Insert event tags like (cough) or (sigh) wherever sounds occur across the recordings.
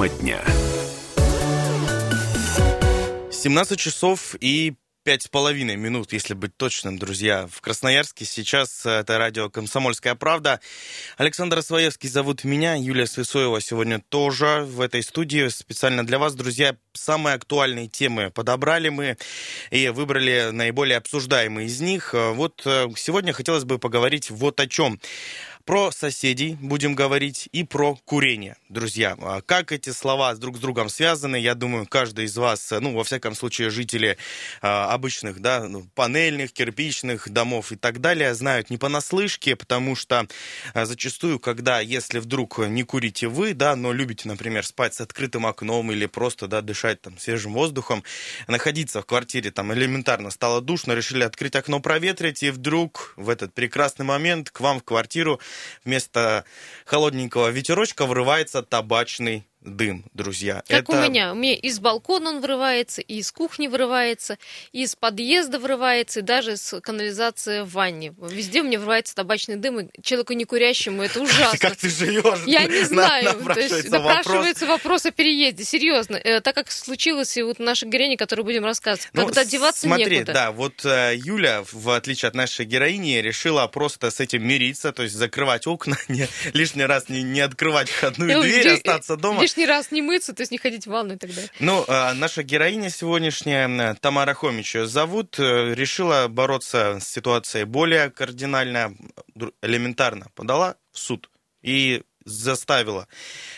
Тема дня. 17 часов и пять с половиной минут, если быть точным, друзья. В Красноярске сейчас э, это радио «Комсомольская правда». Александр Своевский зовут меня, Юлия Свисоева сегодня тоже в этой студии. Специально для вас, друзья, самые актуальные темы подобрали мы и выбрали наиболее обсуждаемые из них. Э, вот э, сегодня хотелось бы поговорить вот о чем. Про соседей будем говорить и про курение, друзья. А как эти слова друг с другом связаны, я думаю, каждый из вас, ну, во всяком случае, жители а, обычных, да, ну, панельных, кирпичных домов и так далее, знают не понаслышке, потому что а, зачастую, когда, если вдруг не курите вы, да, но любите, например, спать с открытым окном или просто, да, дышать там свежим воздухом, находиться в квартире там элементарно стало душно, решили открыть окно, проветрить, и вдруг в этот прекрасный момент к вам в квартиру вместо холодненького ветерочка врывается табачный дым, друзья. Как Это... у меня. У меня из балкона он вырывается, и из кухни вырывается, и из подъезда вырывается, и даже с канализации в ванне. Везде у меня вырывается табачный дым, и человеку не курящему это (laughs) ужасно. Как ты живешь? Я не знаю. То есть напрашивается вопрос о переезде. Серьезно. Э, так как случилось и вот в нашей героине, которую будем рассказывать. Ну, когда деваться смотри, да, вот э, Юля, в отличие от нашей героини, решила просто с этим мириться, то есть закрывать окна, (laughs) лишний раз не, не открывать входную ну, дверь, остаться дома лишний раз не мыться, то есть не ходить в ванну и так далее. Ну, а наша героиня сегодняшняя, Тамара Хомич ее зовут, э, решила бороться с ситуацией более кардинально, элементарно. Подала в суд. И заставила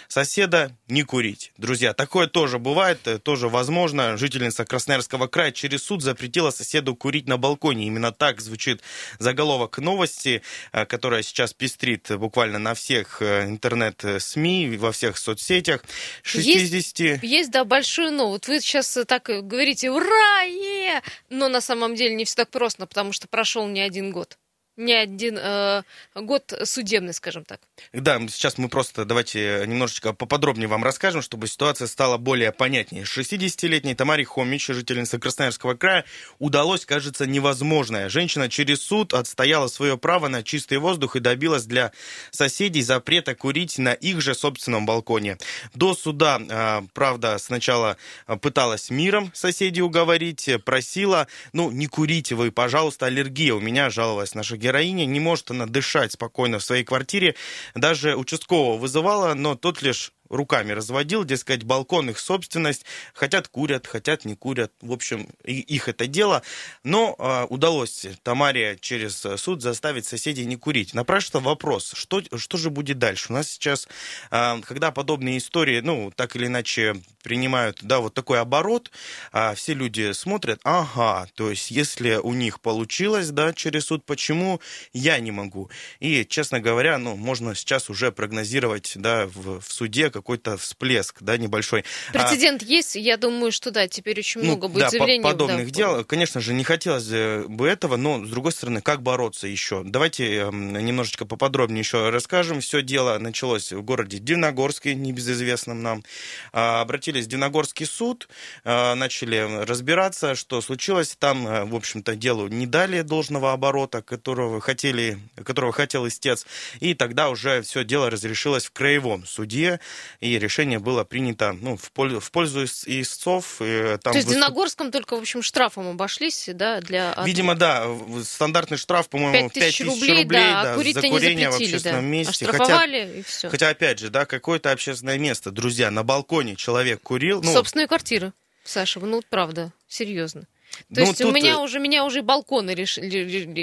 соседа не курить. Друзья, такое тоже бывает, э, тоже возможно. Жительница Красноярского края через суд запретила соседу курить на балконе. Именно так звучит заголовок новости, э, которая сейчас пестрит буквально на всех э, интернет-СМИ, во всех соцсетях. 60... Есть, есть, да, большой но. Вот вы сейчас так говорите «Ура! Е!», но на самом деле не все так просто, потому что прошел не один год не один э, год судебный, скажем так. Да, сейчас мы просто давайте немножечко поподробнее вам расскажем, чтобы ситуация стала более понятнее. 60-летней Тамаре Хомич, жительнице Красноярского края, удалось, кажется, невозможное. Женщина через суд отстояла свое право на чистый воздух и добилась для соседей запрета курить на их же собственном балконе. До суда, э, правда, сначала пыталась миром соседей уговорить, просила, ну, не курите вы, пожалуйста, аллергия. У меня жаловалась наша героиня, не может она дышать спокойно в своей квартире. Даже участкового вызывала, но тот лишь руками разводил, дескать, балкон их собственность, хотят курят, хотят не курят, в общем, их это дело, но э, удалось Тамаре через суд заставить соседей не курить. Напрашивается вопрос, что, что же будет дальше? У нас сейчас, э, когда подобные истории, ну, так или иначе принимают, да, вот такой оборот, э, все люди смотрят, ага, то есть если у них получилось, да, через суд, почему я не могу? И, честно говоря, ну, можно сейчас уже прогнозировать, да, в, в суде, какой-то всплеск, да, небольшой. А Прецедент а, есть, я думаю, что да, теперь очень ну, много будет да, заявлений. подобных да. дел. Конечно же, не хотелось бы этого, но, с другой стороны, как бороться еще? Давайте эм, немножечко поподробнее еще расскажем. Все дело началось в городе Дивногорске, небезызвестном нам. А, обратились в Дивногорский суд, а, начали разбираться, что случилось. Там, э, в общем-то, делу не дали должного оборота, которого хотели, которого хотел истец. И тогда уже все дело разрешилось в краевом суде и решение было принято ну, в, пользу, в пользу истцов. И, там То есть в Диногорском только, в общем, штрафом обошлись, да? Для... Видимо, да. Стандартный штраф, по-моему, 5 тысяч рублей, рублей да, да, за курение в общественном да. месте. Хотя, и все. хотя, опять же, да, какое-то общественное место, друзья, на балконе человек курил. Ну... Собственную квартиру, Саша, ну, правда, серьезно. То ну, есть тут... у меня уже, меня уже балконы решили,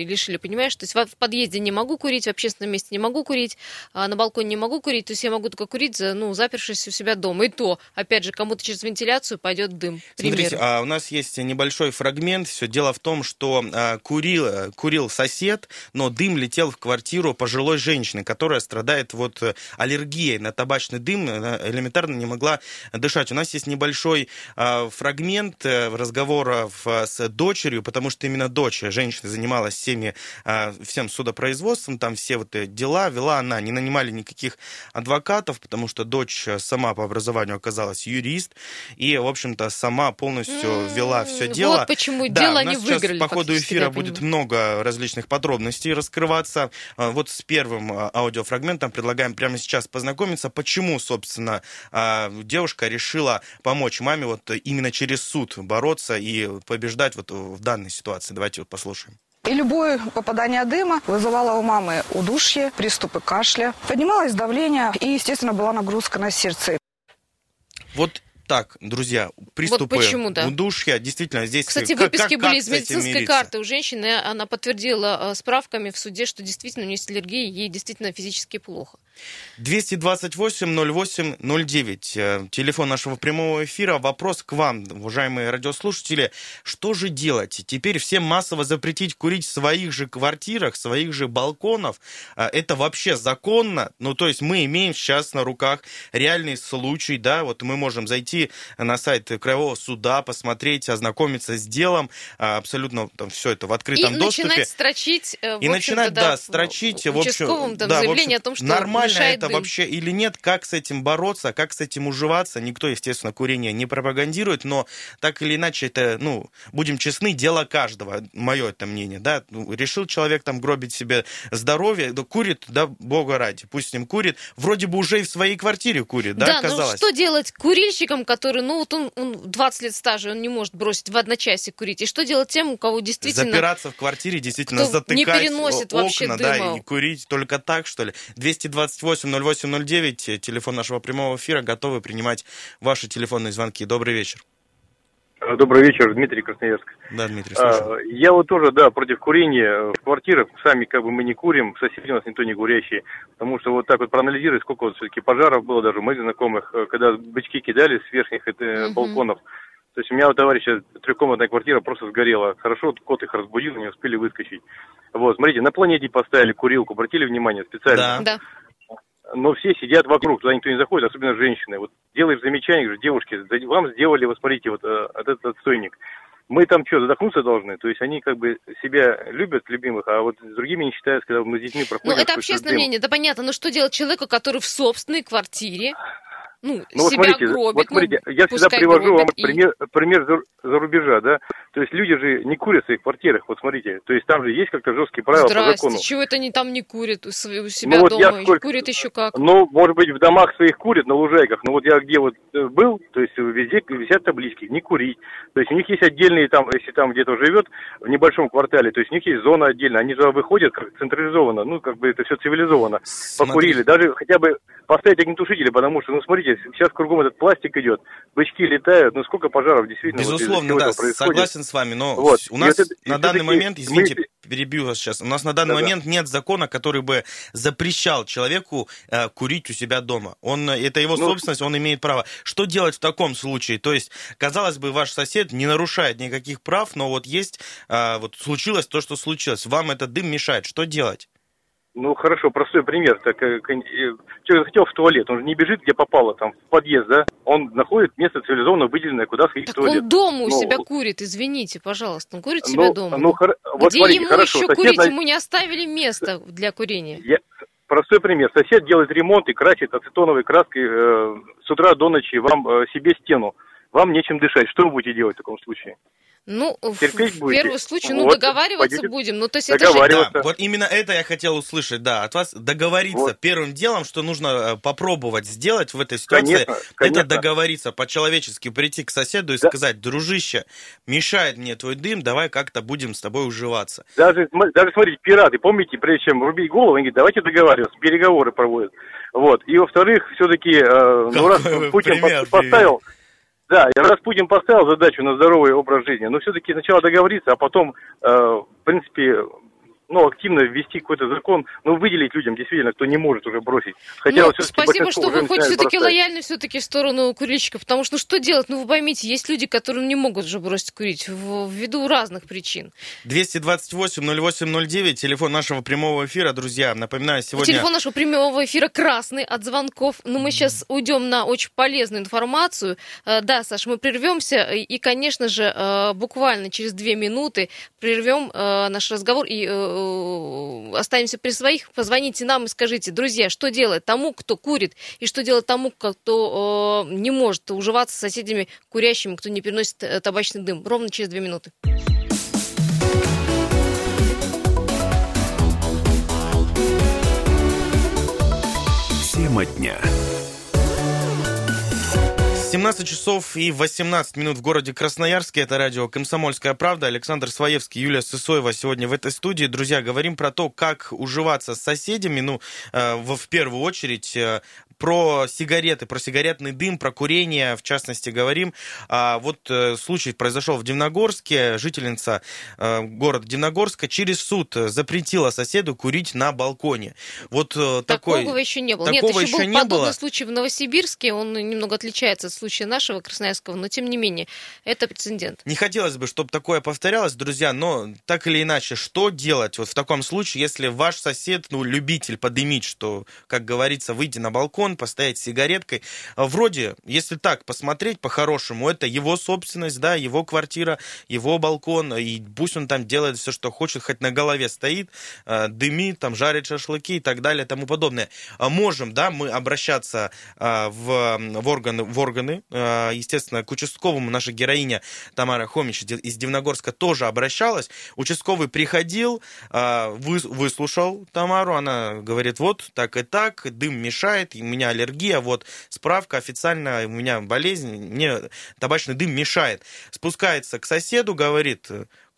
решили, понимаешь? То есть в подъезде не могу курить, в общественном месте не могу курить, а на балконе не могу курить, то есть я могу только курить, ну, запершись у себя дома. И то, опять же, кому-то через вентиляцию пойдет дым. Смотрите, а у нас есть небольшой фрагмент. Все дело в том, что а, курил, курил сосед, но дым летел в квартиру пожилой женщины, которая страдает вот аллергией на табачный дым, элементарно не могла дышать. У нас есть небольшой а, фрагмент э, разговора в э, с дочерью, потому что именно дочь женщины занималась всеми, э, всем судопроизводством, там все вот дела вела она. Не нанимали никаких адвокатов, потому что дочь сама по образованию оказалась юрист и, в общем-то, сама полностью вела все дело. Вот почему да, дело не выиграли. по ходу эфира будет много различных подробностей раскрываться. Вот с первым аудиофрагментом предлагаем прямо сейчас познакомиться, почему, собственно, девушка решила помочь маме вот именно через суд бороться и побеждать вот в данной ситуации. Давайте вот послушаем. И любое попадание дыма вызывало у мамы удушье, приступы кашля, поднималось давление и, естественно, была нагрузка на сердце. Вот так, друзья, приступы вот почему, да. удушья, действительно, здесь... Кстати, как, выписки как, были как из медицинской карты у женщины, она подтвердила э, справками в суде, что действительно у нее есть аллергия, ей действительно физически плохо. 228-08-09, э, телефон нашего прямого эфира. Вопрос к вам, уважаемые радиослушатели. Что же делать? Теперь всем массово запретить курить в своих же квартирах, своих же балконов? Э, это вообще законно? Ну, то есть мы имеем сейчас на руках реальный случай, да, вот мы можем зайти на сайт Краевого суда, посмотреть, ознакомиться с делом, э, абсолютно там все это в открытом и доступе. И начинать строчить, И начинать, да, да строчить, в общем, там, да, заявление в общем, о том, что нормально это дым. вообще или нет, как с этим бороться, как с этим уживаться. Никто, естественно, курение не пропагандирует, но так или иначе это, ну, будем честны, дело каждого, мое это мнение, да. Ну, решил человек там гробить себе здоровье, да, курит, да, бога ради, пусть с ним курит. Вроде бы уже и в своей квартире курит, да, да казалось. ну что делать курильщикам, который, ну, вот он, он 20 лет стажа, он не может бросить в одночасье курить. И что делать тем, у кого действительно... Запираться в квартире, действительно, затыкать не переносит окна, вообще да, и курить только так, что ли. 220 280809, телефон нашего прямого эфира, готовы принимать ваши телефонные звонки. Добрый вечер. А, добрый вечер, Дмитрий Красноярск. Да, Дмитрий, слушаю. А, я вот тоже, да, против курения в квартирах. Сами как бы мы не курим, соседи у нас никто не курящий. Потому что вот так вот проанализировать, сколько вот все-таки пожаров было даже у моих знакомых, э, когда бычки кидали с верхних это, угу. балконов. То есть у меня у товарища трехкомнатная квартира просто сгорела. Хорошо, кот их разбудил, не успели выскочить. Вот, смотрите, на планете поставили курилку, обратили внимание специально. Да. да но все сидят вокруг, туда никто не заходит, особенно женщины. Вот делаешь замечание, говоришь, девушки, вам сделали, вот смотрите, вот э, этот отстойник. Мы там что, задохнуться должны? То есть они как бы себя любят, любимых, а вот с другими не считают, когда мы с детьми проходим. Ну, это общественное мнение, да понятно, но что делать человеку, который в собственной квартире ну, ну себя вот смотрите, гробит. Вот смотрите, ну, я всегда привожу вам и... пример, пример за, за рубежа, да. То есть люди же не курят в своих квартирах, вот смотрите. То есть там же есть как-то жесткие правила Здрасте, по закону. чего это они там не курят у себя ну, вот дома? сколько... Курят еще как? Ну, может быть, в домах своих курят, на лужайках. Но вот я где вот э, был, то есть везде висят таблички, не курить. То есть у них есть отдельные там, если там где-то живет, в небольшом квартале, то есть у них есть зона отдельная. Они же выходят как централизованно, ну, как бы это все цивилизованно. Смотри. Покурили. Даже хотя бы поставить огнетушители, потому что, ну, смотрите, сейчас кругом этот пластик идет, бычки летают, ну сколько пожаров действительно Безусловно, вот да, согласен с вами, но вот. у нас это, на данный момент, извините, мы... перебью вас сейчас, у нас на данный да, момент да. нет закона, который бы запрещал человеку э, курить у себя дома. Он, это его ну, собственность, он имеет право. Что делать в таком случае? То есть, казалось бы, ваш сосед не нарушает никаких прав, но вот есть, э, вот случилось то, что случилось, вам этот дым мешает, что делать? Ну, хорошо, простой пример. Так, э, э, человек хотел в туалет, он же не бежит, где попало, там, в подъезд, да? Он находит место цивилизованно выделенное, куда сходить так в туалет. он дома у ну, себя курит, извините, пожалуйста. Он курит себя ну, дома. Ну, хор... вот где смотрите, ему хорошо, еще курить? На... Ему не оставили место для курения. Я... Простой пример. Сосед делает ремонт и красит ацетоновой краской э, с утра до ночи вам э, себе стену. Вам нечем дышать. Что вы будете делать в таком случае? Ну, Терпеть в будете? первом случае, ну, вот, договариваться пойдете... будем. Ну, то есть это же... Да, вот именно это я хотел услышать, да, от вас договориться. Вот. Первым делом, что нужно э, попробовать сделать в этой ситуации, конечно, конечно. это договориться, по-человечески прийти к соседу и да. сказать, дружище, мешает мне твой дым, давай как-то будем с тобой уживаться. Даже, даже смотрите, пираты, помните, прежде чем рубить голову, они говорят, давайте договариваться, переговоры проводят. Вот. И во-вторых, все-таки, э, ну раз Путин поставил... Привет да, раз Путин поставил задачу на здоровый образ жизни, но все-таки сначала договориться, а потом, э, в принципе, ну, активно ввести какой-то закон, ну, выделить людям действительно, кто не может уже бросить. Хотя ну, вот спасибо, что вы хоть все-таки лояльны все-таки в сторону курильщиков, потому что ну, что делать? Ну, вы поймите, есть люди, которые не могут уже бросить курить ввиду разных причин. 228-08-09, телефон нашего прямого эфира, друзья. Напоминаю, сегодня... Телефон нашего прямого эфира красный от звонков. Но мы сейчас уйдем на очень полезную информацию. Э, да, Саш, мы прервемся и, конечно же, э, буквально через две минуты прервем э, наш разговор и останемся при своих. Позвоните нам и скажите, друзья, что делать тому, кто курит, и что делать тому, кто не может уживаться с соседями курящими, кто не переносит табачный дым. Ровно через две минуты. Тема дня. 17 часов и 18 минут в городе Красноярске. Это радио «Комсомольская правда». Александр Своевский, Юлия Сысоева сегодня в этой студии. Друзья, говорим про то, как уживаться с соседями. Ну, э, в, первую очередь, э, про сигареты, про сигаретный дым, про курение, в частности, говорим. А вот э, случай произошел в Дивногорске. Жительница э, города Дивногорска через суд запретила соседу курить на балконе. Вот э, такой... Такого еще не было. Такого Нет, еще, еще был не подобный было. случай в Новосибирске. Он немного отличается от случая нашего красноярского, но тем не менее, это прецедент. Не хотелось бы, чтобы такое повторялось, друзья, но так или иначе, что делать вот в таком случае, если ваш сосед, ну, любитель подымить, что, как говорится, выйти на балкон, балкон, постоять с сигареткой. А вроде, если так посмотреть по-хорошему, это его собственность, да, его квартира, его балкон, и пусть он там делает все, что хочет, хоть на голове стоит, а, дымит, там жарит шашлыки и так далее и тому подобное. А можем, да, мы обращаться в, в, органы, в органы, естественно, к участковому наша героиня Тамара Хомич из Дивногорска тоже обращалась. Участковый приходил, выслушал Тамару, она говорит, вот так и так, дым мешает, мне меня аллергия, вот справка официально, у меня болезнь, мне табачный дым мешает. Спускается к соседу, говорит,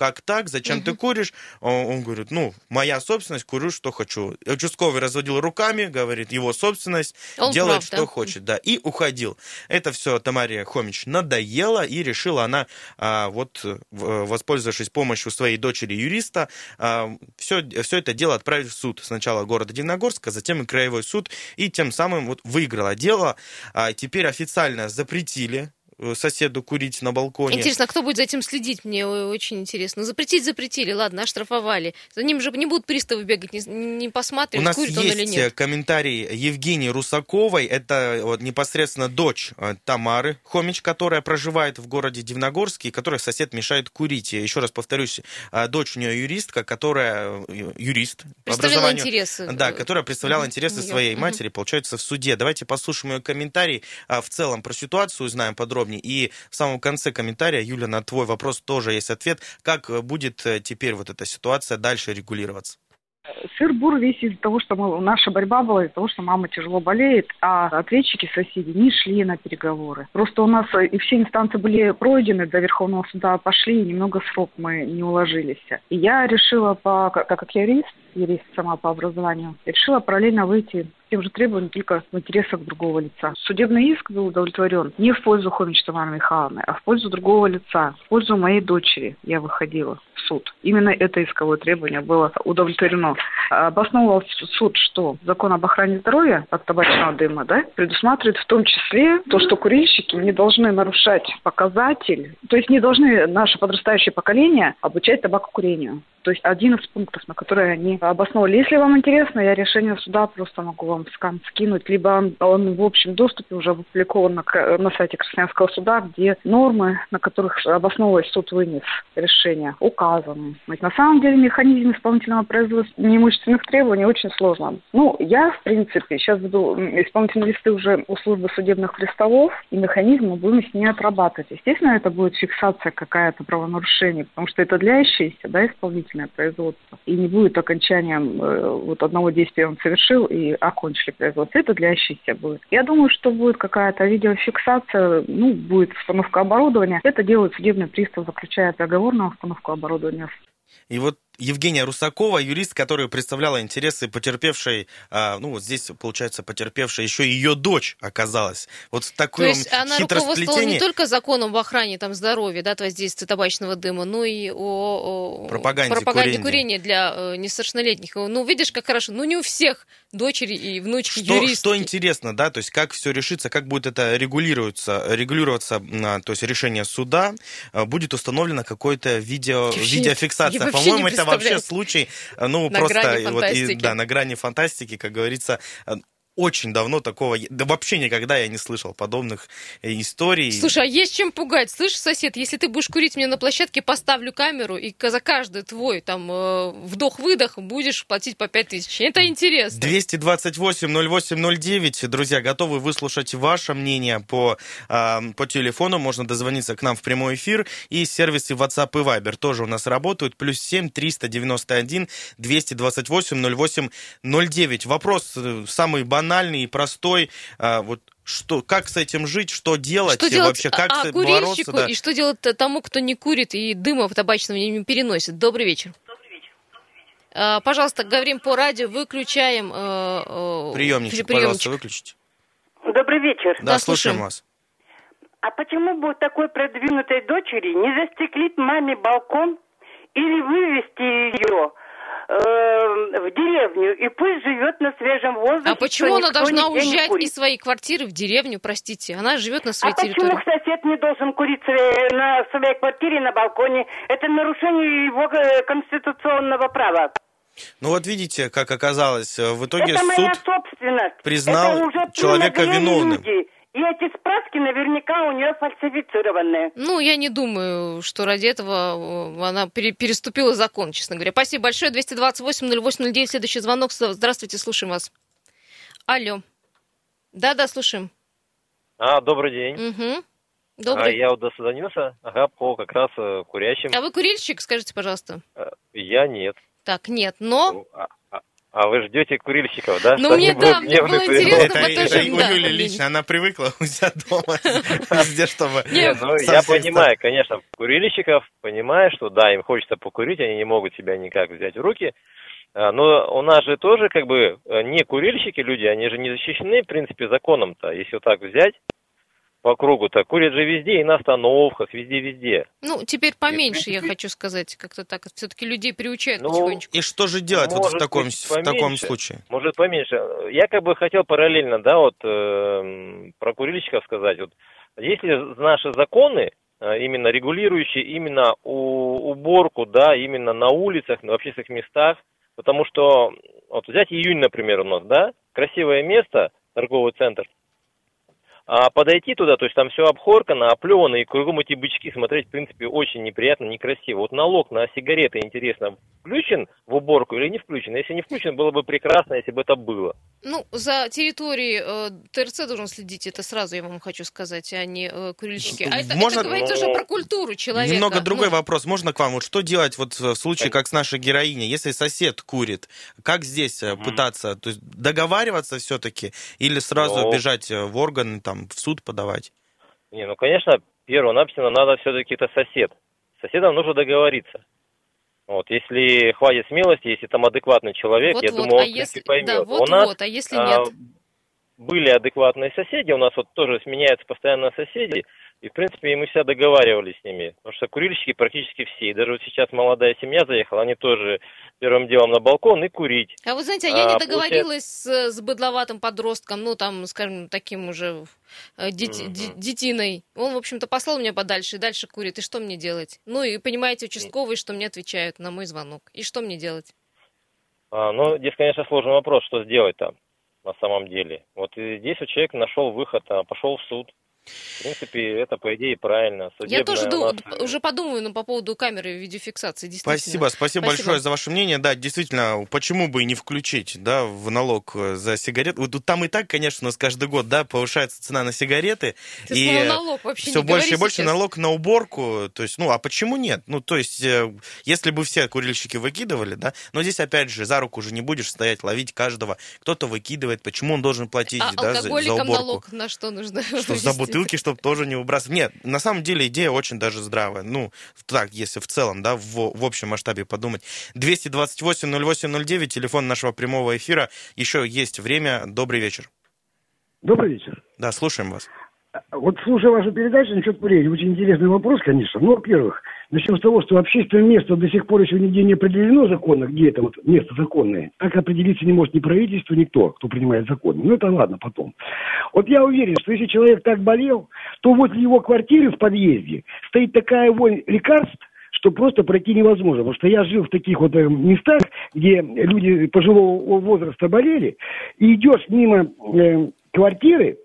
как так, зачем угу. ты куришь? Он говорит, ну, моя собственность, курю, что хочу. Участковый разводил руками, говорит, его собственность, Он делает, прав, что да? хочет, да, и уходил. Это все Тамаре Хомич надоело, и решила она, а, вот, воспользовавшись помощью своей дочери юриста, а, все, все это дело отправить в суд. Сначала города Дивногорска, затем и краевой суд, и тем самым вот выиграла дело. А, теперь официально запретили соседу курить на балконе. Интересно, а кто будет за этим следить? Мне очень интересно. Запретить запретили, ладно, оштрафовали. За ним же не будут приставы бегать, не, не посматривать, У нас курит он или нет. есть комментарий Евгении Русаковой. Это вот непосредственно дочь э, Тамары Хомич, которая проживает в городе Дивногорске, и которой сосед мешает курить. Еще раз повторюсь, э, дочь у нее юристка, которая юрист образованию. интересы. Да, которая представляла интересы своей матери, получается, в суде. Давайте послушаем ее комментарий в целом про ситуацию, узнаем подробнее подробнее. И в самом конце комментария, Юля, на твой вопрос тоже есть ответ. Как будет э, теперь вот эта ситуация дальше регулироваться? Сыр-бур весь из-за того, что мы, наша борьба была из-за того, что мама тяжело болеет, а ответчики, соседи не шли на переговоры. Просто у нас э, и все инстанции были пройдены, до Верховного суда пошли, и немного срок мы не уложились. И я решила, по, как, как я юрист, юрист сама по образованию, решила параллельно выйти тем же требованиям только в интересах другого лица. Судебный иск был удовлетворен не в пользу Хомич Тамары Михайловны, а в пользу другого лица, в пользу моей дочери я выходила в суд. Именно это исковое требование было удовлетворено. Обосновывал суд, что закон об охране здоровья от табачного дыма да, предусматривает в том числе то, что курильщики не должны нарушать показатель, то есть не должны наше подрастающее поколение обучать табакокурению. То есть один из пунктов, на которые они обосновали. Если вам интересно, я решение суда просто могу вам скан скинуть, либо он, он в общем доступе уже опубликован на, на сайте Красноярского суда, где нормы, на которых обосновываясь суд вынес решение, указаны. Ведь на самом деле механизм исполнительного производства неимущественных требований очень сложно. Ну, я, в принципе, сейчас веду исполнительные листы уже у службы судебных приставов, и механизм мы будем с ней отрабатывать. Естественно, это будет фиксация какая-то правонарушения, потому что это длящиеся, да, исполнитель исполнительное производство. И не будет окончанием э, вот одного действия он совершил и окончили производство. Это длящийся будет. Я думаю, что будет какая-то видеофиксация, ну, будет установка оборудования. Это делает судебный пристав, заключая договор на установку оборудования. И вот Евгения Русакова, юрист, которая представляла интересы потерпевшей, а, ну вот здесь, получается, потерпевшая еще ее дочь оказалась. Вот в таком То есть она руководствовала не только законом об охране там, здоровья, да, от воздействия табачного дыма, но и о, о пропаганде, пропаганде курения. курения для э, несовершеннолетних. Ну, видишь, как хорошо. Ну, не у всех дочери и внучки что, юристки. Что интересно, да, то есть как все решится, как будет это регулируется, регулироваться, то есть решение суда, э, будет установлено какое-то видео, видеофиксация. По-моему, это вообще случай, э, ну, на просто грани вот, и, да, на грани фантастики, как говорится, э, очень давно такого, да вообще никогда я не слышал подобных э, историй. Слушай, а есть чем пугать? Слышь, сосед, если ты будешь курить мне на площадке, поставлю камеру, и за каждый твой там э, вдох-выдох будешь платить по 5 тысяч. Это интересно. 228-08-09. Друзья, готовы выслушать ваше мнение по, э, по телефону. Можно дозвониться к нам в прямой эфир. И сервисы WhatsApp и Viber тоже у нас работают. Плюс 7 391 228 08 09. Вопрос э, самый банальный и простой. Э, вот что, как с этим жить, что делать, Что делать вообще, как а, с- курильщику бороться? Да. и что делать тому, кто не курит и дыма табачного не переносит? Добрый вечер. А, Пожалуйста, говорим по радио, выключаем э, э, Приемничек, при- пожалуйста, выключите. Добрый вечер. Да, Да, слушаем слушаем. вас. А почему бы такой продвинутой дочери не застеклить маме балкон или вывести ее в деревню и пусть живет на свежем воздухе? А почему она должна уезжать из своей квартиры в деревню, простите? Она живет на А своей почему территории. сосед не должен курить на своей квартире на балконе? Это нарушение его э, конституционного права. Ну вот видите, как оказалось, э, в итоге Это моя суд собственность. признал Это уже человека виновным. люди. И эти справки наверняка у нее фальсифицированные. Ну, я не думаю, что ради этого э, она пере- переступила закон, честно говоря. Спасибо большое. 228-08-09, следующий звонок. Здравствуйте, слушаем вас. Алло. Да-да, слушаем. А, добрый день. Угу. А, Добрый. я вот дозвонился, ага, по как раз э, курящим. А вы курильщик, скажите, пожалуйста? Я нет. Так, нет, но... Ну, А, а- а вы ждете курильщиков, да? Ну, Что мне да, мне было интересно. Это, это тоже, у да, Юли лично, она привыкла у себя дома (laughs) везде, чтобы... Ну, я понимаю, конечно, курильщиков, понимаю, что да, им хочется покурить, они не могут себя никак взять в руки. А, Но у нас же тоже как бы э, не курильщики люди, они же не защищены, в принципе, законом-то. Если вот так взять по кругу-то, курят же везде, и на остановках, везде-везде. Ну, теперь поменьше, я хочу сказать. Как-то так. Все-таки людей приучают Ну, потихонечку. И что же делать вот в таком, быть, в таком случае? Может, поменьше. Я как бы хотел параллельно, да, вот э, про курильщиков сказать. Вот, если наши законы, э, именно регулирующие именно у, уборку, да, именно на улицах, в общественных местах, потому что, вот взять июнь, например, у нас, да, красивое место, торговый центр, а подойти туда, то есть там все обхоркано, оплевано, и кругом эти бычки смотреть, в принципе, очень неприятно, некрасиво. Вот налог на сигареты, интересно, включен в уборку или не включен? Если не включен, было бы прекрасно, если бы это было. Ну, за территорией э, ТРЦ должен следить, это сразу я вам хочу сказать, а не э, курильщики. А это, Можно- это говорится Ну, уже про культуру человека. Немного другой Ну, вопрос. Можно к вам? Вот что делать вот в случае, как с нашей героиней? Если сосед курит, как здесь э, пытаться? То есть договариваться все-таки или сразу Ну. бежать э, в органы, там, в суд подавать? Не, ну, конечно, первонаперво надо все-таки это сосед. С соседом нужно договориться. Вот, если хватит смелости, если там адекватный человек, я вот-вот, думаю, он, а в принципе, если, поймет. да, у вот-вот, нас а если а, нет? были адекватные соседи, у нас вот тоже сменяются постоянно соседи, и, в принципе, мы всегда договаривались с ними, потому что курильщики практически все, и даже вот сейчас молодая семья заехала, они тоже первым делом на балкон и курить. А вы знаете, а я не а, договорилась с, с быдловатым подростком, ну, там, скажем, таким уже э, дети- Мгм. де- детиной. Он, в общем-то, послал меня подальше и дальше курит. И что мне делать? Ну, и понимаете, участковые, что мне отвечают на мой звонок. И что мне делать? А, ну, здесь, конечно, сложный вопрос, что сделать там на самом деле. Вот и здесь вот человек нашел выход, а, пошел в суд. В принципе, это, по идее, правильно. я тоже Судебная у ду- нас- уже подумаю ну, по поводу камеры видеофиксации. Действительно. Спасибо, спасибо, Спасибо. большое за ваше мнение. Да, действительно, почему бы и не включить, да, в налог э, за сигареты? Вот тут там и так, конечно, у нас каждый год, да, повышается цена на сигареты. Ты и налог вообще все не больше и больше сейчас. налог на уборку. То есть, ну, а почему нет? Ну, то есть, э, если бы все курильщики выкидывали, да, но здесь, опять же, за руку же не будешь стоять, ловить каждого. Кто-то выкидывает, почему он должен платить, А да, за, за уборку? налог на что нужно Что (laughs) ввести? Бутылки, чтобы тоже не выбрасывать. Нет, на самом деле идея очень даже здравая. Ну, так, если в целом, да, в, в общем масштабе подумать. 228-08-09, телефон нашего прямого эфира. Еще есть время. Добрый вечер. Добрый вечер. Да, слушаем вас. Вот слушая вашу передачу насчет курения, очень интересный вопрос, конечно. Ну, во-первых, начнем с того, что общественное место до сих пор еще нигде не определено законно, где это вот место законное. Так определиться не может ни правительство, никто, кто принимает законы. Ну, это ладно, потом. Вот я уверен, что если человек так болел, то возле его квартиры в подъезде стоит такая вонь лекарств, что просто пройти невозможно. Потому что я жил в таких вот э, местах, где люди пожилого возраста болели, и идешь мимо э, квартиры,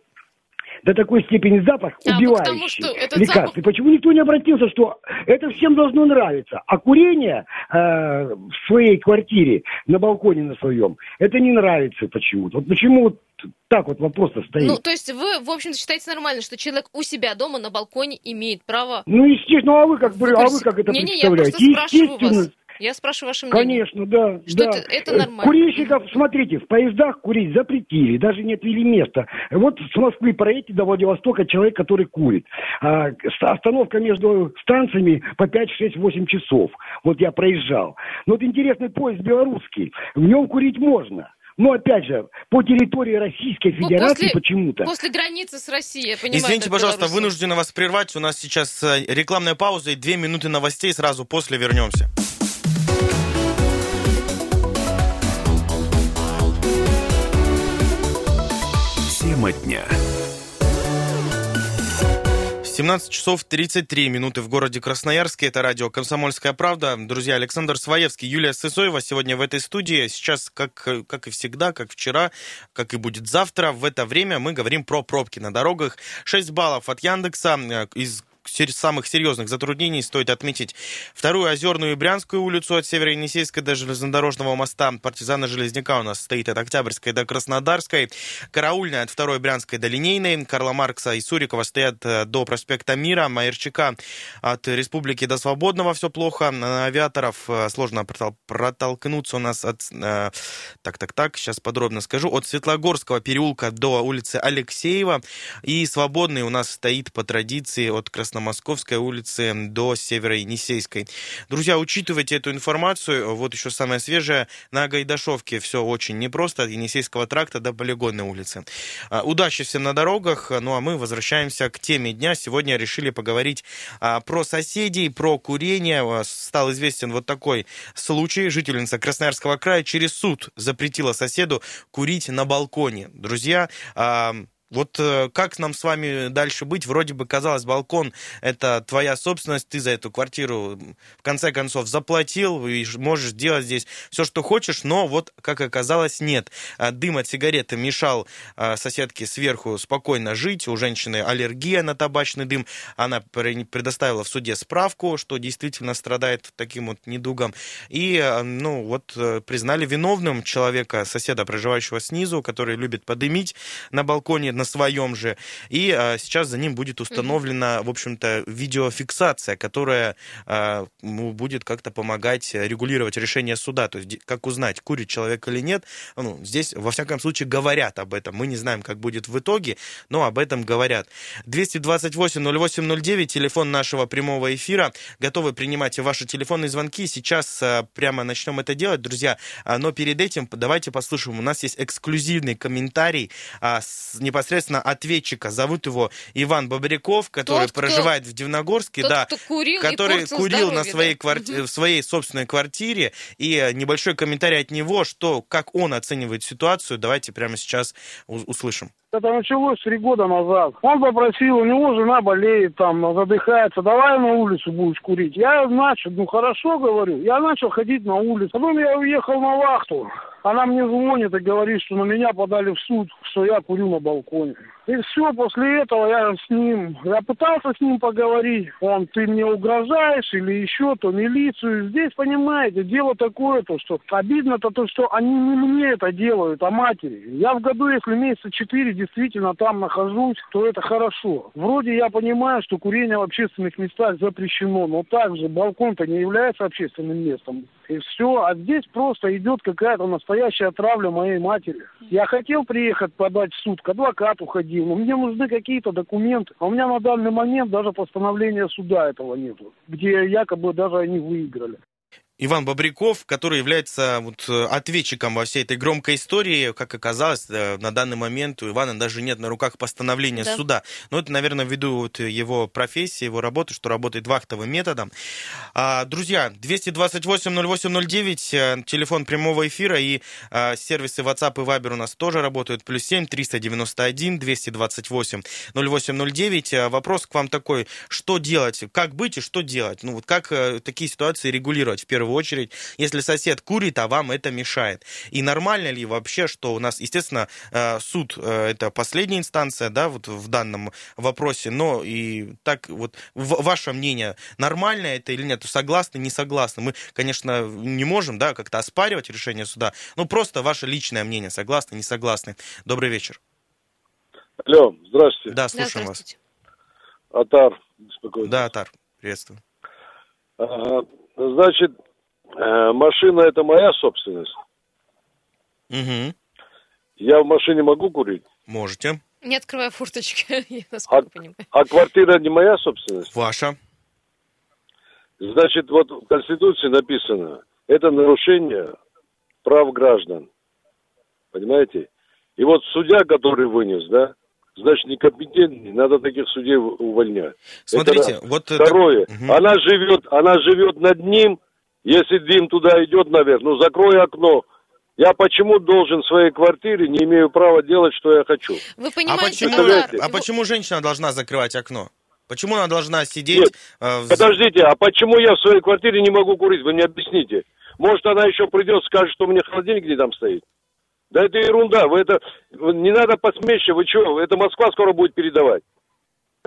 до такой степени запах а, убивающий ну, что лекарств. Запах... И почему никто не обратился, что это всем должно нравиться, а курение э, в своей квартире, на балконе на своем, это не нравится почему-то. Вот почему вот так вот вопрос стоит. Ну, то есть вы, в общем-то, считаете нормально, что человек у себя дома на балконе имеет право... Ну, естественно, ну, а вы как, а вы как это не, не, представляете? Я спрашиваю вас. Я спрашиваю ваше мнение. Конечно, да. Что да. Это, это нормально. Курильщиков, смотрите, в поездах курить запретили, даже не отвели место. Вот с Москвы проедете до Владивостока человек, который курит. А, остановка между станциями по 5, 6, 8 часов. Вот я проезжал. Но вот интересный поезд белорусский. В нем курить можно. Но опять же, по территории Российской Федерации после- почему-то. После границы с Россией, я понимаю. Извините, пожалуйста, белорусы. вынуждены вас прервать. У нас сейчас э, рекламная пауза и две минуты новостей. Сразу после вернемся. Тема дня. 17 часов 33 минуты в городе Красноярске. Это радио «Комсомольская правда». Друзья, Александр Своевский, Юлия Сысоева сегодня в этой студии. Сейчас, как, как и всегда, как вчера, как и будет завтра, в это время мы говорим про пробки на дорогах. 6 баллов от Яндекса э, из самых серьезных затруднений стоит отметить вторую Озерную и Брянскую улицу от Северо-Енисейской до железнодорожного моста. Партизана Железняка у нас стоит от Октябрьской до Краснодарской. Караульная от второй Брянской до Линейной. Карла Маркса и Сурикова стоят э, до проспекта Мира. Майерчака от Республики до Свободного все плохо. На Авиаторов э, сложно протол- протолкнуться у нас от... э, Так, так, так, сейчас подробно скажу. От Светлогорского переулка до улицы Алексеева. И Свободный у нас стоит по традиции от Красномосковской улицы до Северо-Енисейской. Друзья, учитывайте эту информацию. Вот еще самое свежее. На Гайдашовке все очень непросто. От Енисейского тракта до Полигонной улицы. А, Удачи всем на дорогах. Ну а мы возвращаемся к теме дня. Сегодня решили поговорить а, про соседей, про курение. А, Стал известен вот такой случай. Жительница Красноярского края через суд запретила соседу курить на балконе. Друзья, вот э, как нам с вами дальше быть? Вроде бы казалось, балкон это твоя собственность, ты за эту квартиру в конце концов заплатил и можешь делать здесь все, что хочешь, но вот как оказалось, нет. А, Дым от сигареты мешал а, соседке сверху спокойно жить. У женщины аллергия на табачный дым. Она предоставила в суде справку, что действительно страдает таким вот недугом. И, э, ну, вот э, признали виновным человека, соседа, проживающего снизу, который любит подымить на балконе на своем же. И а, сейчас за ним будет установлена, в общем-то, видеофиксация, которая а, будет как-то помогать регулировать решение суда. То есть как узнать, курит человек или нет. Ну, здесь, во всяком случае, говорят об этом. Мы не знаем, как будет в итоге, но об этом говорят. 228-08-09, телефон нашего прямого эфира. Готовы принимать ваши телефонные звонки. Сейчас а, прямо начнем это делать, друзья. А, но перед этим давайте послушаем. У нас есть эксклюзивный комментарий а, с непосредственно ответчика. Зовут его Иван Бобряков, который Тот, кто- проживает в Дивногорске. Тот, да, кто курил который курил на здоровье, своей, да. кварти- Мгм. в своей собственной квартире. И э, небольшой комментарий от него, что, как он оценивает ситуацию. Давайте прямо сейчас у- услышим. Это началось три года назад. Он попросил, у него жена болеет, там, задыхается, давай на улицу будешь курить. Я начал, ну хорошо, говорю. Я начал ходить на улицу. Потом я уехал на вахту. Она мне звонит и говорит, что на меня подали в суд, что я курю на балконе. И все, после этого я с ним, я пытался с ним поговорить. Он, ты мне угрожаешь или еще, то милицию. Здесь, понимаете, дело такое, то, что обидно-то то, что они не мне это делают, а матери. Я в году, если месяца четыре действительно там нахожусь, то это хорошо. Вроде я понимаю, что курение в общественных местах запрещено, но также балкон-то не является общественным местом. И все, а здесь просто идет какая-то настоящая травля моей матери. Я хотел приехать подать в суд, к адвокату ходил, ходил. Но мне нужны какие-то документы. А у меня на данный момент даже постановления суда этого нету, где якобы даже они выиграли. Иван Бобряков, который является вот э, ответчиком во всей этой громкой истории, как оказалось, э, на данный момент у Ивана даже нет на руках постановления да. суда. Но это, наверное, ввиду вот его профессии, его работы, что работает вахтовым методом. А, друзья, 228-08-09, э, телефон прямого эфира и сервисы WhatsApp и Viber у нас тоже работают. Плюс 7 391 228 0809. Вопрос к вам такой, что делать, как быть и что делать? Ну вот как такие ситуации регулировать в первую первую очередь, если сосед курит, а вам это мешает. И нормально ли вообще, что у нас, естественно, э, суд э, это последняя инстанция, да, вот в данном вопросе, но и так вот ваше мнение, нормально это или нет, согласны, не согласны? Мы, конечно, не можем, да, как-то оспаривать решение суда, но просто ваше личное мнение, согласны, не согласны. Добрый вечер. Алло, здравствуйте. Да, слушаем да, вас. Атар, беспокоит. Да, Атар, приветствую. Ага. Значит, Э, машина это моя собственность. Угу. Я в машине могу курить? Можете. Не открывая форточки, (laughs) я а, а квартира не моя собственность? Ваша. Значит, вот в Конституции написано, это нарушение прав граждан. Понимаете? И вот судья, который вынес, да, значит, некомпетентный, надо таких судей увольнять. Смотрите, это вот... Второе, это... она живет, она живет над ним, если дым туда идет наверх, ну закрой окно. Я почему должен в своей квартире не имею права делать, что я хочу? Вы понимаете, а почему, а почему женщина должна закрывать окно? Почему она должна сидеть? Нет, э, в... Подождите, а почему я в своей квартире не могу курить? Вы мне объясните. Может, она еще придет, скажет, что у меня холодильник не там стоит. Да это ерунда. Вы это не надо посмеще. Вы что? Это Москва скоро будет передавать.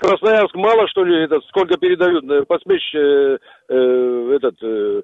Красноярск мало, что ли, этот, сколько передают, э, посмечь э, э, этот, э,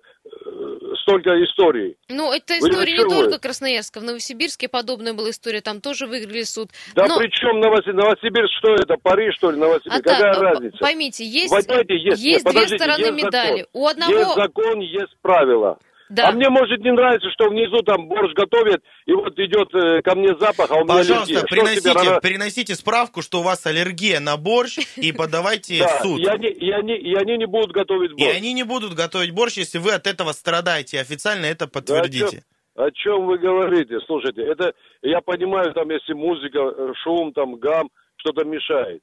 столько историй. Ну, это история не только Красноярска. В Новосибирске подобная была история, там тоже выиграли суд. Да Но... при чем Новосибирск, что это, Париж, что ли, Новосибирск? А Какая так, разница? Поймите, есть, Возьмите, есть, есть две стороны есть медали. Закон. У одного... Есть закон, есть правила. Да. А мне, может, не нравится, что внизу там борщ готовят, и вот идет э, ко мне запах, а у меня Пожалуйста, аллергия. приносите, рано... приносите справку, что у вас аллергия на борщ, и подавайте в суд. И они, и, они, и они не будут готовить борщ. И они не будут готовить борщ, если вы от этого страдаете. Официально это подтвердите. о, чем, вы говорите? Слушайте, это, я понимаю, там, если музыка, э, шум, там, гам, что-то мешает.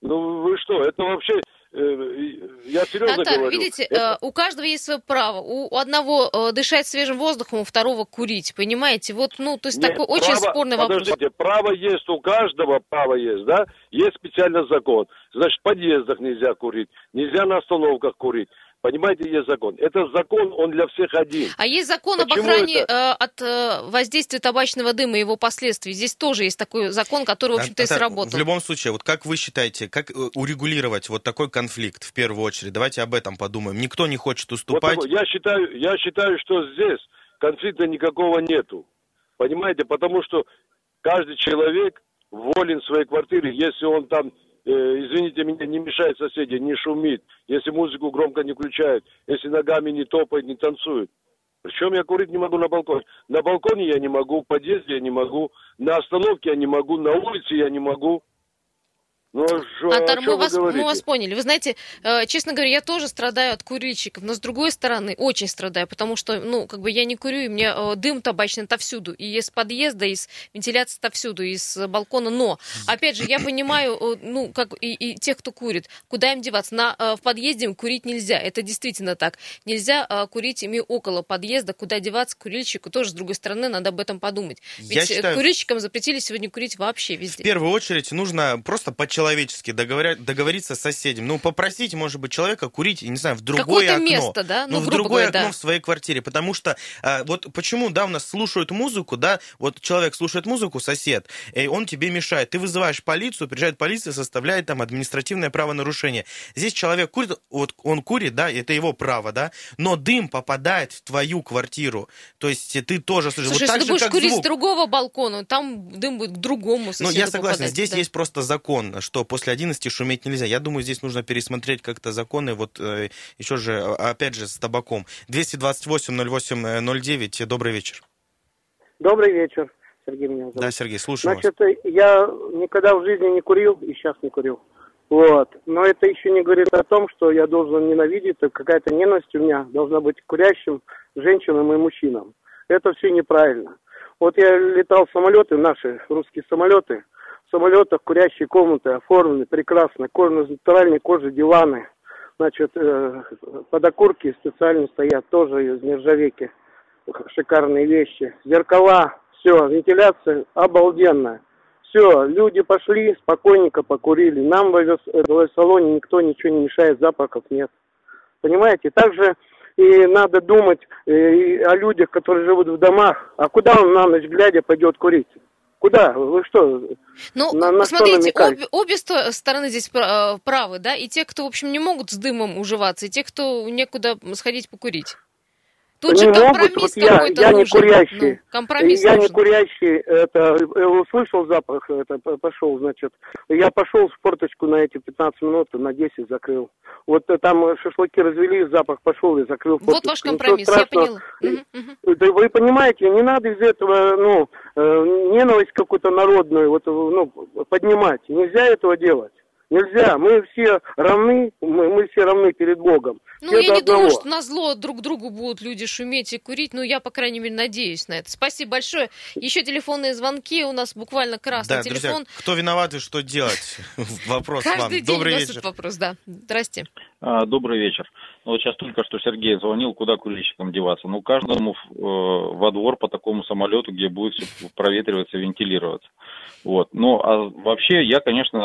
Ну, вы что, это вообще я серьезно Наталья, говорю. видите, это... Э, у каждого есть свое право. У одного э, дышать свежим воздухом, у второго курить, понимаете? Вот, ну, то есть Нет, такой право, очень спорный вопрос. Подождите, право есть у каждого, право есть, да? Есть специальный закон. Значит, в подъездах нельзя курить, нельзя на остановках курить. Понимаете, есть закон. Это закон, он для всех один. А есть закон Почему об охране э, от э, воздействия табачного дыма и его последствий. Здесь тоже есть такой закон, который, в общем-то, и сработал. В любом случае, вот как вы считаете, как э, урегулировать вот такой конфликт в первую очередь? Давайте об этом подумаем. Никто не хочет уступать. Вот я, считаю, я считаю, что здесь конфликта никакого нету. Понимаете, потому что каждый человек волен в своей квартире, если он там Э, извините меня, не мешает соседи, не шумит, если музыку громко не включают, если ногами не топает, не танцует. Причем я курить не могу на балконе. На балконе я не могу, в подъезде я не могу, на остановке я не могу, на улице я не могу. Ну, шо, Антар, мы вас, мы вас поняли. Вы знаете, э, честно говоря, я тоже страдаю от курильщиков, но с другой стороны, очень страдаю, потому что, ну, как бы я не курю, и мне э, дым табачный отовсюду, и из подъезда, из вентиляции отовсюду, из балкона, но, опять же, я понимаю, э, ну, как и, и тех, кто курит, куда им деваться? На, э, в подъезде им курить нельзя, это действительно так. Нельзя э, курить ими около подъезда, куда деваться курильщику, тоже, с другой стороны, надо об этом подумать. Ведь я считаю, курильщикам запретили сегодня курить вообще везде. В первую очередь нужно просто почитать по-человечески договоря- договориться с соседям. Ну, попросить, может быть, человека курить, не знаю, в другое окно. место, да? Ну, ну в другое говоря, окно да. в своей квартире. Потому что а, вот почему, да, у нас слушают музыку, да, вот человек слушает музыку, сосед, и он тебе мешает. Ты вызываешь полицию, приезжает полиция, составляет там административное правонарушение. Здесь человек курит, вот он курит, да, это его право, да, но дым попадает в твою квартиру. То есть ты тоже слышишь. Слушай, вот если ты будешь курить звук. с другого балкона, там дым будет к другому соседу Ну, я согласен, попадать, здесь да. есть просто закон, что после после 11 шуметь нельзя. Я думаю, здесь нужно пересмотреть как-то законы, вот э, еще же, а, опять же, с табаком. 228-08-09, добрый вечер. Добрый вечер. Сергей меня зовут. Да, Сергей, слушаю Значит, вас. я никогда в жизни не курил и сейчас не курил. Вот. Но это еще не говорит о том, что я должен ненавидеть, какая-то ненависть у меня должна быть курящим женщинам и мужчинам. Это все неправильно. Вот я летал в самолеты, наши русские самолеты, самолетах курящие комнаты оформлены прекрасно, кожа, натуральные кожи, диваны, значит, э, подокурки специально стоят, тоже из нержавейки, шикарные вещи, зеркала, все, вентиляция обалденная. Все, люди пошли, спокойненько покурили. Нам в авиасалоне никто ничего не мешает, запахов нет. Понимаете? Также и надо думать э, о людях, которые живут в домах. А куда он на ночь глядя пойдет курить? Куда? Вы что? Ну, на, на смотрите, обе, обе стороны здесь э, правы, да? И те, кто, в общем, не могут с дымом уживаться, и те, кто некуда сходить покурить. Тут не же могут, вот я, я не курящий. Ну, компромисс я нужен. не курящий, это, э, услышал запах, это пошел, значит. Я пошел в спорточку на эти 15 минут, на 10 закрыл. Вот э, там шашлыки развели, запах пошел и закрыл Вот ваш компромисс, я поняла. Да вы понимаете, не надо из этого, ну, э, ненависть какую-то народную вот, ну, поднимать. Нельзя этого делать. Нельзя. Мы все равны, мы, мы все равны перед Богом. Ну, я не одного. думаю, что на зло друг другу будут люди шуметь и курить. Ну, я, по крайней мере, надеюсь на это. Спасибо большое. Еще телефонные звонки. У нас буквально красный да, телефон. Друзья, кто виноват и что делать? (laughs) Вопрос Каждый вам. день Добрый вечер. вопрос, да. Здрасте. А, добрый вечер. Ну, вот сейчас только что Сергей звонил, куда курильщикам деваться. Ну, каждому э, во двор по такому самолету, где будет все проветриваться, вентилироваться. Вот. Ну, а вообще, я, конечно,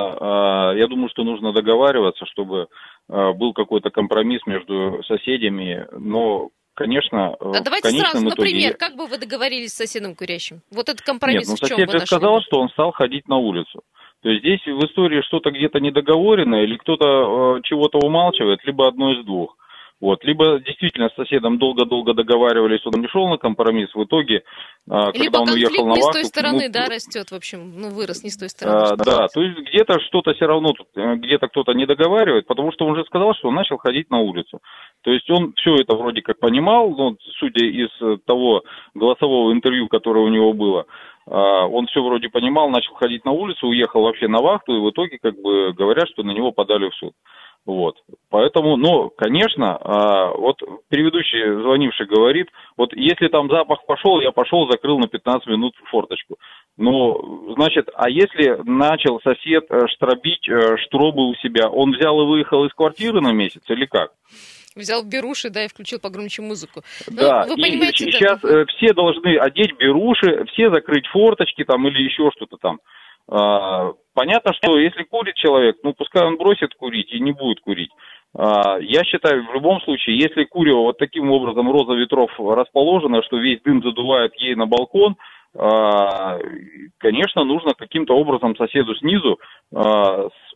э, я думаю, что нужно договариваться, чтобы э, был какой-то компромисс между соседями, но Конечно, а давайте сразу, итоге... например, как бы вы договорились с соседом курящим? Вот этот компромисс Нет, ну, в чем сосед же сказал, что он стал ходить на улицу. То есть здесь в истории что-то где-то недоговорено, или кто-то э, чего-то умалчивает, либо одно из двух. Вот. Либо действительно с соседом долго-долго договаривались, он не шел на компромисс, в итоге, а, когда Либо он уехал на вахту... не с той стороны, ну, да, растет, в общем, ну, вырос не с той стороны. А, да, то есть где-то что-то все равно, э, где-то кто-то не договаривает, потому что он же сказал, что он начал ходить на улицу. То есть он все это вроде как понимал, но судя из того голосового интервью, которое у него было, а, он все вроде понимал, начал ходить на улицу, уехал вообще на вахту, и в итоге как бы говорят, что на него подали в суд. Вот. Поэтому, ну, конечно, а, вот предыдущий звонивший говорит, вот если там запах пошел, я пошел, закрыл на 15 минут форточку. Ну, значит, а если начал сосед э, штробить э, штробы у себя, он взял и выехал из квартиры на месяц или как? Взял беруши, да, и включил погромче музыку. Ну, да, вы понимаете, и сейчас да. Э, все должны одеть беруши, все закрыть форточки там или еще что-то там. А, понятно, что если курит человек, ну пускай он бросит курить и не будет курить. А, я считаю, в любом случае, если курево вот таким образом роза ветров расположена, что весь дым задувает ей на балкон, а, конечно, нужно каким-то образом соседу снизу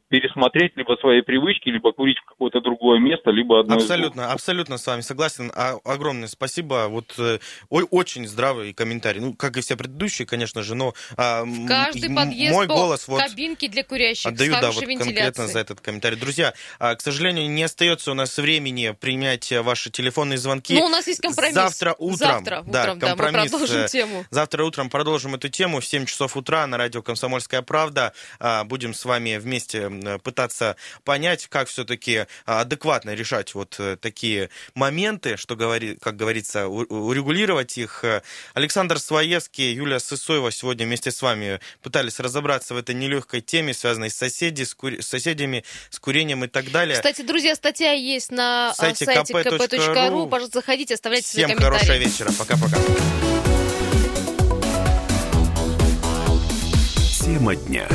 пересмотреть либо свои привычки, либо курить в какое-то другое место, либо одно Абсолютно, из абсолютно с вами согласен. А, огромное спасибо. Вот э, очень здравый комментарий. Ну, как и все предыдущие, конечно же, но а, каждый подъезд мой голос вот кабинки для курящих отдаю, да, вот конкретно за этот комментарий. Друзья, а, к сожалению, не остается у нас времени принять ваши телефонные звонки. Но ну, у нас есть компромисс. Завтра утром. Завтра да, утром, да, мы продолжим э, тему. Завтра утром продолжим эту тему в 7 часов утра на радио «Комсомольская правда». А, будем с вами вместе пытаться понять, как все-таки а, адекватно решать вот э, такие моменты, что говорит, как говорится, урегулировать их. Александр Своевский, Юлия Сысоева сегодня вместе с вами пытались разобраться в этой нелегкой теме, связанной с, соседи, с, кур... с соседями, с курением и так далее. Кстати, друзья, статья есть на а, сайте, сайте kp.ru. kp.ru. Пожалуйста, заходите, оставляйте Всем свои комментарии. хорошего вечера. Пока-пока. Тема дня.